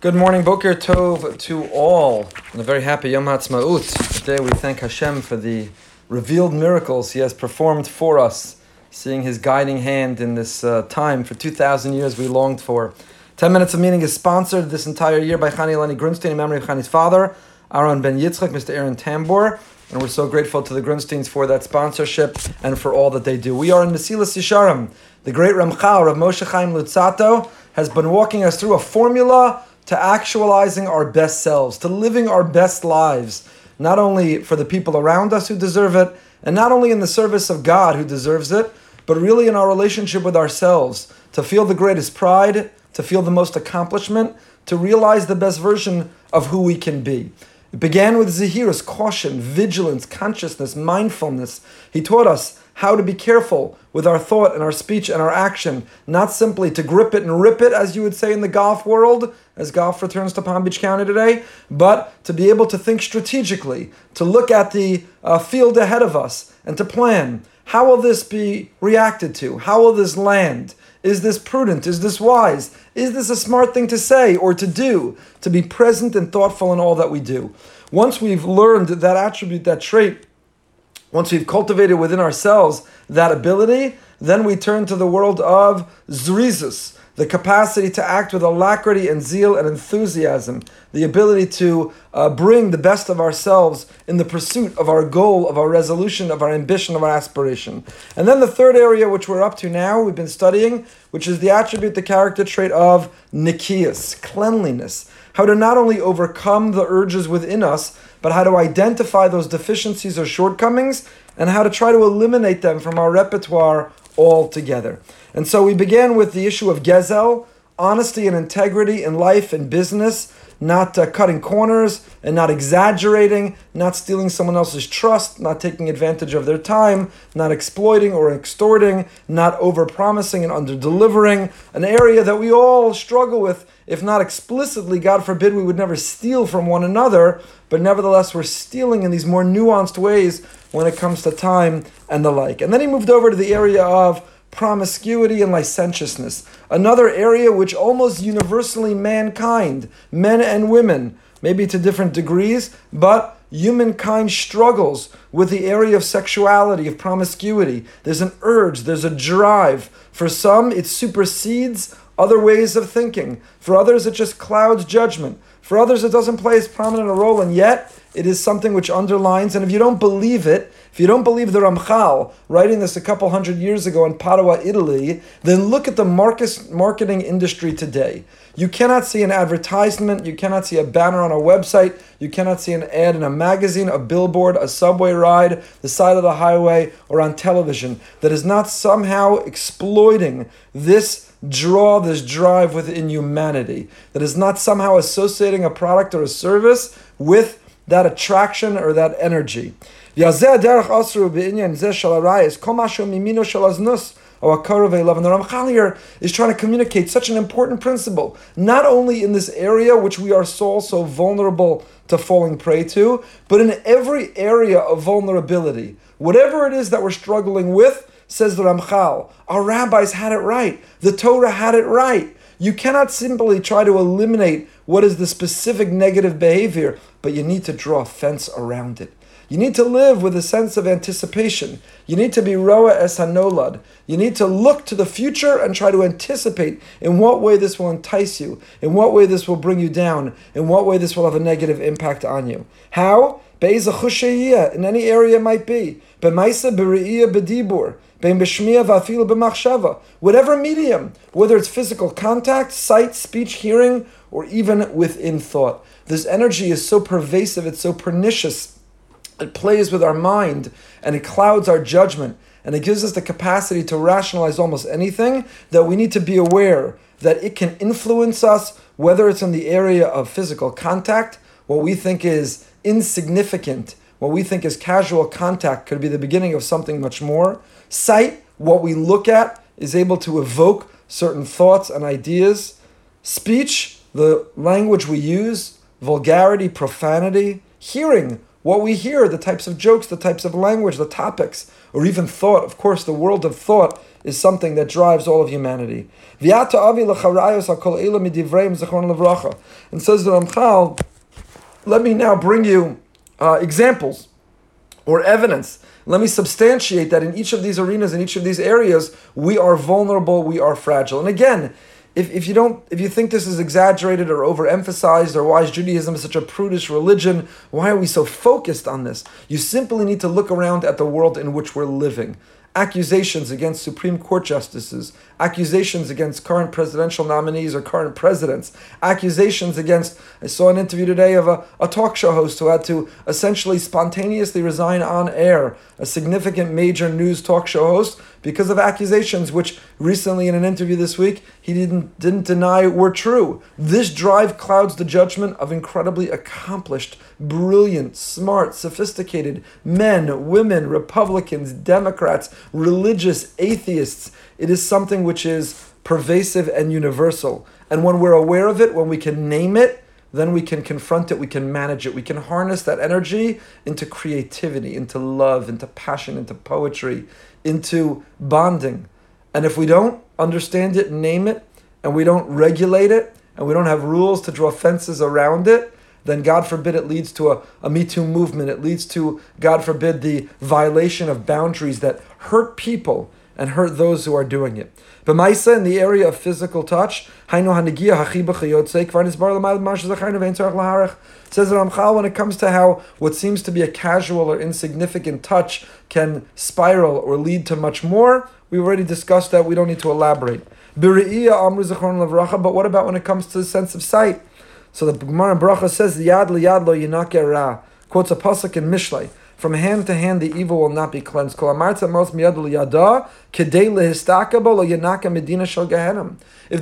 Good morning, Boker Tov to all, and a very happy Yom Ha'atzmaut. Today we thank Hashem for the revealed miracles He has performed for us, seeing His guiding hand in this uh, time for 2,000 years we longed for. 10 Minutes of Meaning is sponsored this entire year by Chani Eleni Grunstein in memory of Chani's father, Aaron Ben Yitzchak, Mr. Aaron Tambor, and we're so grateful to the Grunsteins for that sponsorship and for all that they do. We are in Mesilas Yesharim. The great Ramchal, of Moshe Chaim Luzzatto, has been walking us through a formula to actualizing our best selves, to living our best lives, not only for the people around us who deserve it, and not only in the service of God who deserves it, but really in our relationship with ourselves, to feel the greatest pride, to feel the most accomplishment, to realize the best version of who we can be. It began with Zehirus caution, vigilance, consciousness, mindfulness. He taught us how to be careful with our thought and our speech and our action, not simply to grip it and rip it, as you would say in the golf world, as golf returns to Palm Beach County today, but to be able to think strategically, to look at the uh, field ahead of us and to plan. How will this be reacted to? How will this land? Is this prudent? Is this wise? Is this a smart thing to say or to do? To be present and thoughtful in all that we do. Once we've learned that attribute, that trait, once we've cultivated within ourselves that ability, then we turn to the world of zrizus, the capacity to act with alacrity and zeal and enthusiasm, the ability to uh, bring the best of ourselves in the pursuit of our goal, of our resolution, of our ambition, of our aspiration. And then the third area, which we're up to now, we've been studying, which is the attribute, the character trait of nikias, cleanliness. How to not only overcome the urges within us, but how to identify those deficiencies or shortcomings and how to try to eliminate them from our repertoire altogether. And so we began with the issue of Gezel, honesty and integrity in life and business, not uh, cutting corners and not exaggerating, not stealing someone else's trust, not taking advantage of their time, not exploiting or extorting, not over-promising and under-delivering, an area that we all struggle with if not explicitly, God forbid, we would never steal from one another, but nevertheless, we're stealing in these more nuanced ways when it comes to time and the like. And then he moved over to the area of promiscuity and licentiousness, another area which almost universally mankind, men and women, maybe to different degrees, but humankind struggles with the area of sexuality, of promiscuity. There's an urge, there's a drive. For some, it supersedes other ways of thinking. For others, it just clouds judgment. For others, it doesn't play as prominent a role, and yet it is something which underlines. And if you don't believe it, if you don't believe the Ramchal writing this a couple hundred years ago in Padua, Italy, then look at the marketing industry today. You cannot see an advertisement, you cannot see a banner on a website, you cannot see an ad in a magazine, a billboard, a subway ride, the side of the highway, or on television that is not somehow exploiting this draw this drive within humanity, that is not somehow associating a product or a service with that attraction or that energy. The Ramchal is trying to communicate such an important principle, not only in this area which we are so, so vulnerable to falling prey to, but in every area of vulnerability. Whatever it is that we're struggling with, says the Ramchal. Our rabbis had it right. The Torah had it right. You cannot simply try to eliminate what is the specific negative behavior, but you need to draw a fence around it. You need to live with a sense of anticipation. You need to be roa es hanolad. You need to look to the future and try to anticipate in what way this will entice you, in what way this will bring you down, in what way this will have a negative impact on you. How? in any area it might be. B'maisa b'dibur. Whatever medium, whether it's physical contact, sight, speech, hearing, or even within thought. This energy is so pervasive, it's so pernicious. It plays with our mind and it clouds our judgment and it gives us the capacity to rationalize almost anything that we need to be aware that it can influence us, whether it's in the area of physical contact, what we think is insignificant, what we think is casual contact could be the beginning of something much more. Sight, what we look at, is able to evoke certain thoughts and ideas. Speech, the language we use, vulgarity, profanity. Hearing, what we hear, the types of jokes, the types of language, the topics, or even thought. Of course, the world of thought is something that drives all of humanity. And says the Ramchal, let me now bring you uh, examples or evidence. Let me substantiate that in each of these arenas, in each of these areas, we are vulnerable, we are fragile. And again, if, if you don't if you think this is exaggerated or overemphasized or why is Judaism such a prudish religion, why are we so focused on this? You simply need to look around at the world in which we're living accusations against Supreme Court justices, accusations against current presidential nominees or current presidents, accusations against. I saw an interview today of a, a talk show host who had to essentially spontaneously resign on air, a significant major news talk show host, because of accusations which recently in an interview this week he didn't didn't deny were true. This drive clouds the judgment of incredibly accomplished, brilliant, smart, sophisticated men, women, Republicans, Democrats, religious, atheists. It is something which is pervasive and universal. And when we're aware of it, when we can name it, then we can confront it, we can manage it, we can harness that energy into creativity, into love, into passion, into poetry, into bonding. And if we don't understand it, name it, and we don't regulate it, and we don't have rules to draw fences around it, then God forbid it leads to a, a Me Too movement. It leads to, God forbid, the violation of boundaries that hurt people and hurt those who are doing it. But Maisa, in the area of physical touch, says Ramchal when it comes to how what seems to be a casual or insignificant touch can spiral or lead to much more, we already discussed that. We don't need to elaborate. But what about when it comes to the sense of sight? So the Gemara Bracha says, "Yad liyad lo yinake Quotes a pasuk in Mishlei. From hand to hand, the evil will not be cleansed. If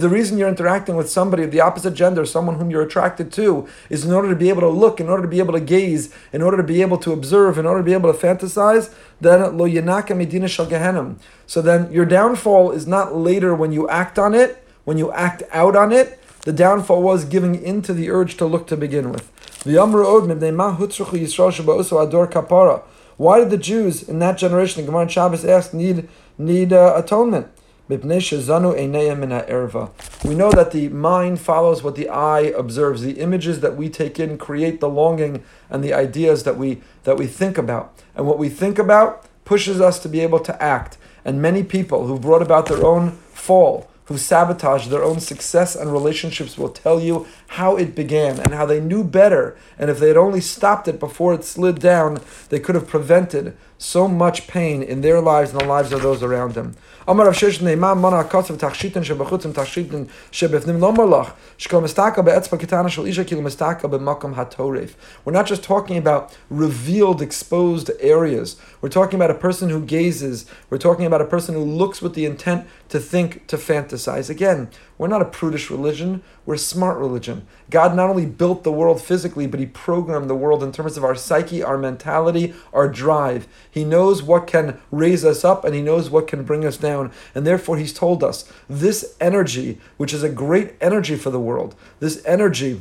the reason you're interacting with somebody of the opposite gender, someone whom you're attracted to, is in order to be able to look, in order to be able to gaze, in order to be able to observe, in order to be able to fantasize, then lo medina shal So then your downfall is not later when you act on it, when you act out on it, the downfall was giving in to the urge to look to begin with. Why did the Jews in that generation, the Gemara Shabbos asked, need, need uh, atonement? We know that the mind follows what the eye observes. The images that we take in create the longing and the ideas that we that we think about. And what we think about pushes us to be able to act. And many people who brought about their own fall, who sabotage their own success and relationships will tell you how it began and how they knew better. And if they had only stopped it before it slid down, they could have prevented so much pain in their lives and the lives of those around them. We're not just talking about revealed, exposed areas. We're talking about a person who gazes. We're talking about a person who looks with the intent to think, to fantasize. Again, we're not a prudish religion, we're a smart religion. God not only built the world physically, but He programmed the world in terms of our psyche, our mentality, our drive. He knows what can raise us up and He knows what can bring us down. And therefore, He's told us this energy, which is a great energy for the world, this energy,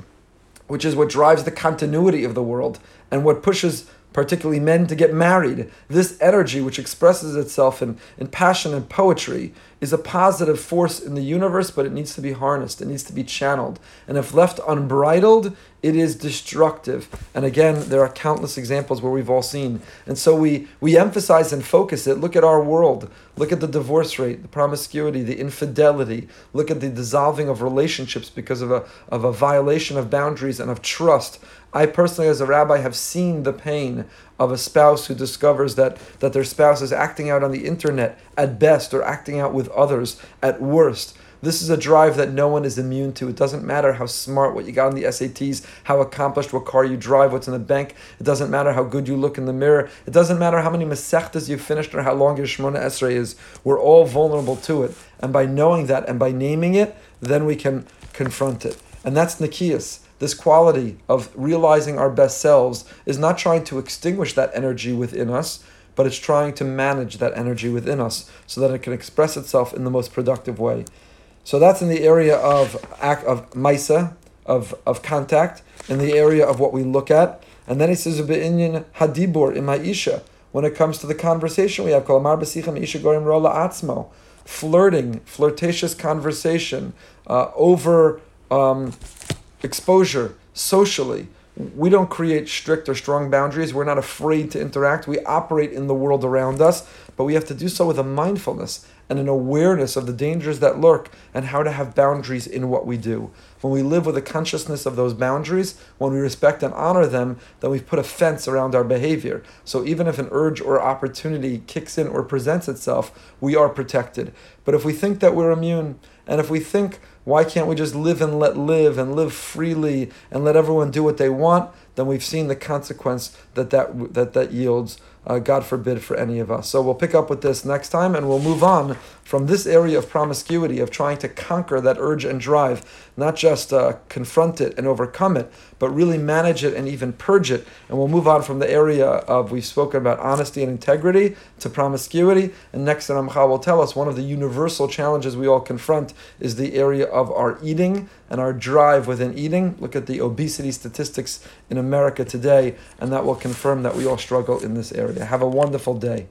which is what drives the continuity of the world and what pushes particularly men, to get married. This energy, which expresses itself in, in passion and poetry, is a positive force in the universe, but it needs to be harnessed, it needs to be channeled. And if left unbridled, it is destructive. And again, there are countless examples where we've all seen. And so we, we emphasize and focus it. Look at our world. Look at the divorce rate, the promiscuity, the infidelity. Look at the dissolving of relationships because of a, of a violation of boundaries and of trust. I personally, as a rabbi, have seen the pain of a spouse who discovers that, that their spouse is acting out on the internet at best or acting out with others at worst. This is a drive that no one is immune to. It doesn't matter how smart, what you got on the SATs, how accomplished, what car you drive, what's in the bank. It doesn't matter how good you look in the mirror. It doesn't matter how many masechtas you've finished or how long your Shemona Esrei is. We're all vulnerable to it. And by knowing that and by naming it, then we can confront it. And that's Nikias this quality of realizing our best selves is not trying to extinguish that energy within us, but it's trying to manage that energy within us so that it can express itself in the most productive way. So that's in the area of act of maisa, of, of contact, in the area of what we look at. And then he says be'inyan hadibur in ma'isha. When it comes to the conversation we have, kol amar b'sicha isha gorim rola atzmo. flirting, flirtatious conversation, uh, over um, exposure socially. We don't create strict or strong boundaries. We're not afraid to interact. We operate in the world around us, but we have to do so with a mindfulness and an awareness of the dangers that lurk and how to have boundaries in what we do. When we live with a consciousness of those boundaries, when we respect and honor them, then we've put a fence around our behavior. So even if an urge or opportunity kicks in or presents itself, we are protected. But if we think that we're immune, and if we think, why can't we just live and let live and live freely and let everyone do what they want? Then we've seen the consequence that that, that, that yields uh, God forbid for any of us. So we'll pick up with this next time and we'll move on from this area of promiscuity, of trying to conquer that urge and drive, not just uh, confront it and overcome it, but really manage it and even purge it. And we'll move on from the area of, we've spoken about honesty and integrity to promiscuity. And next, Ramcha will tell us one of the universal challenges we all confront is the area of our eating and our drive within eating. Look at the obesity statistics in America today, and that will confirm that we all struggle in this area. Have a wonderful day.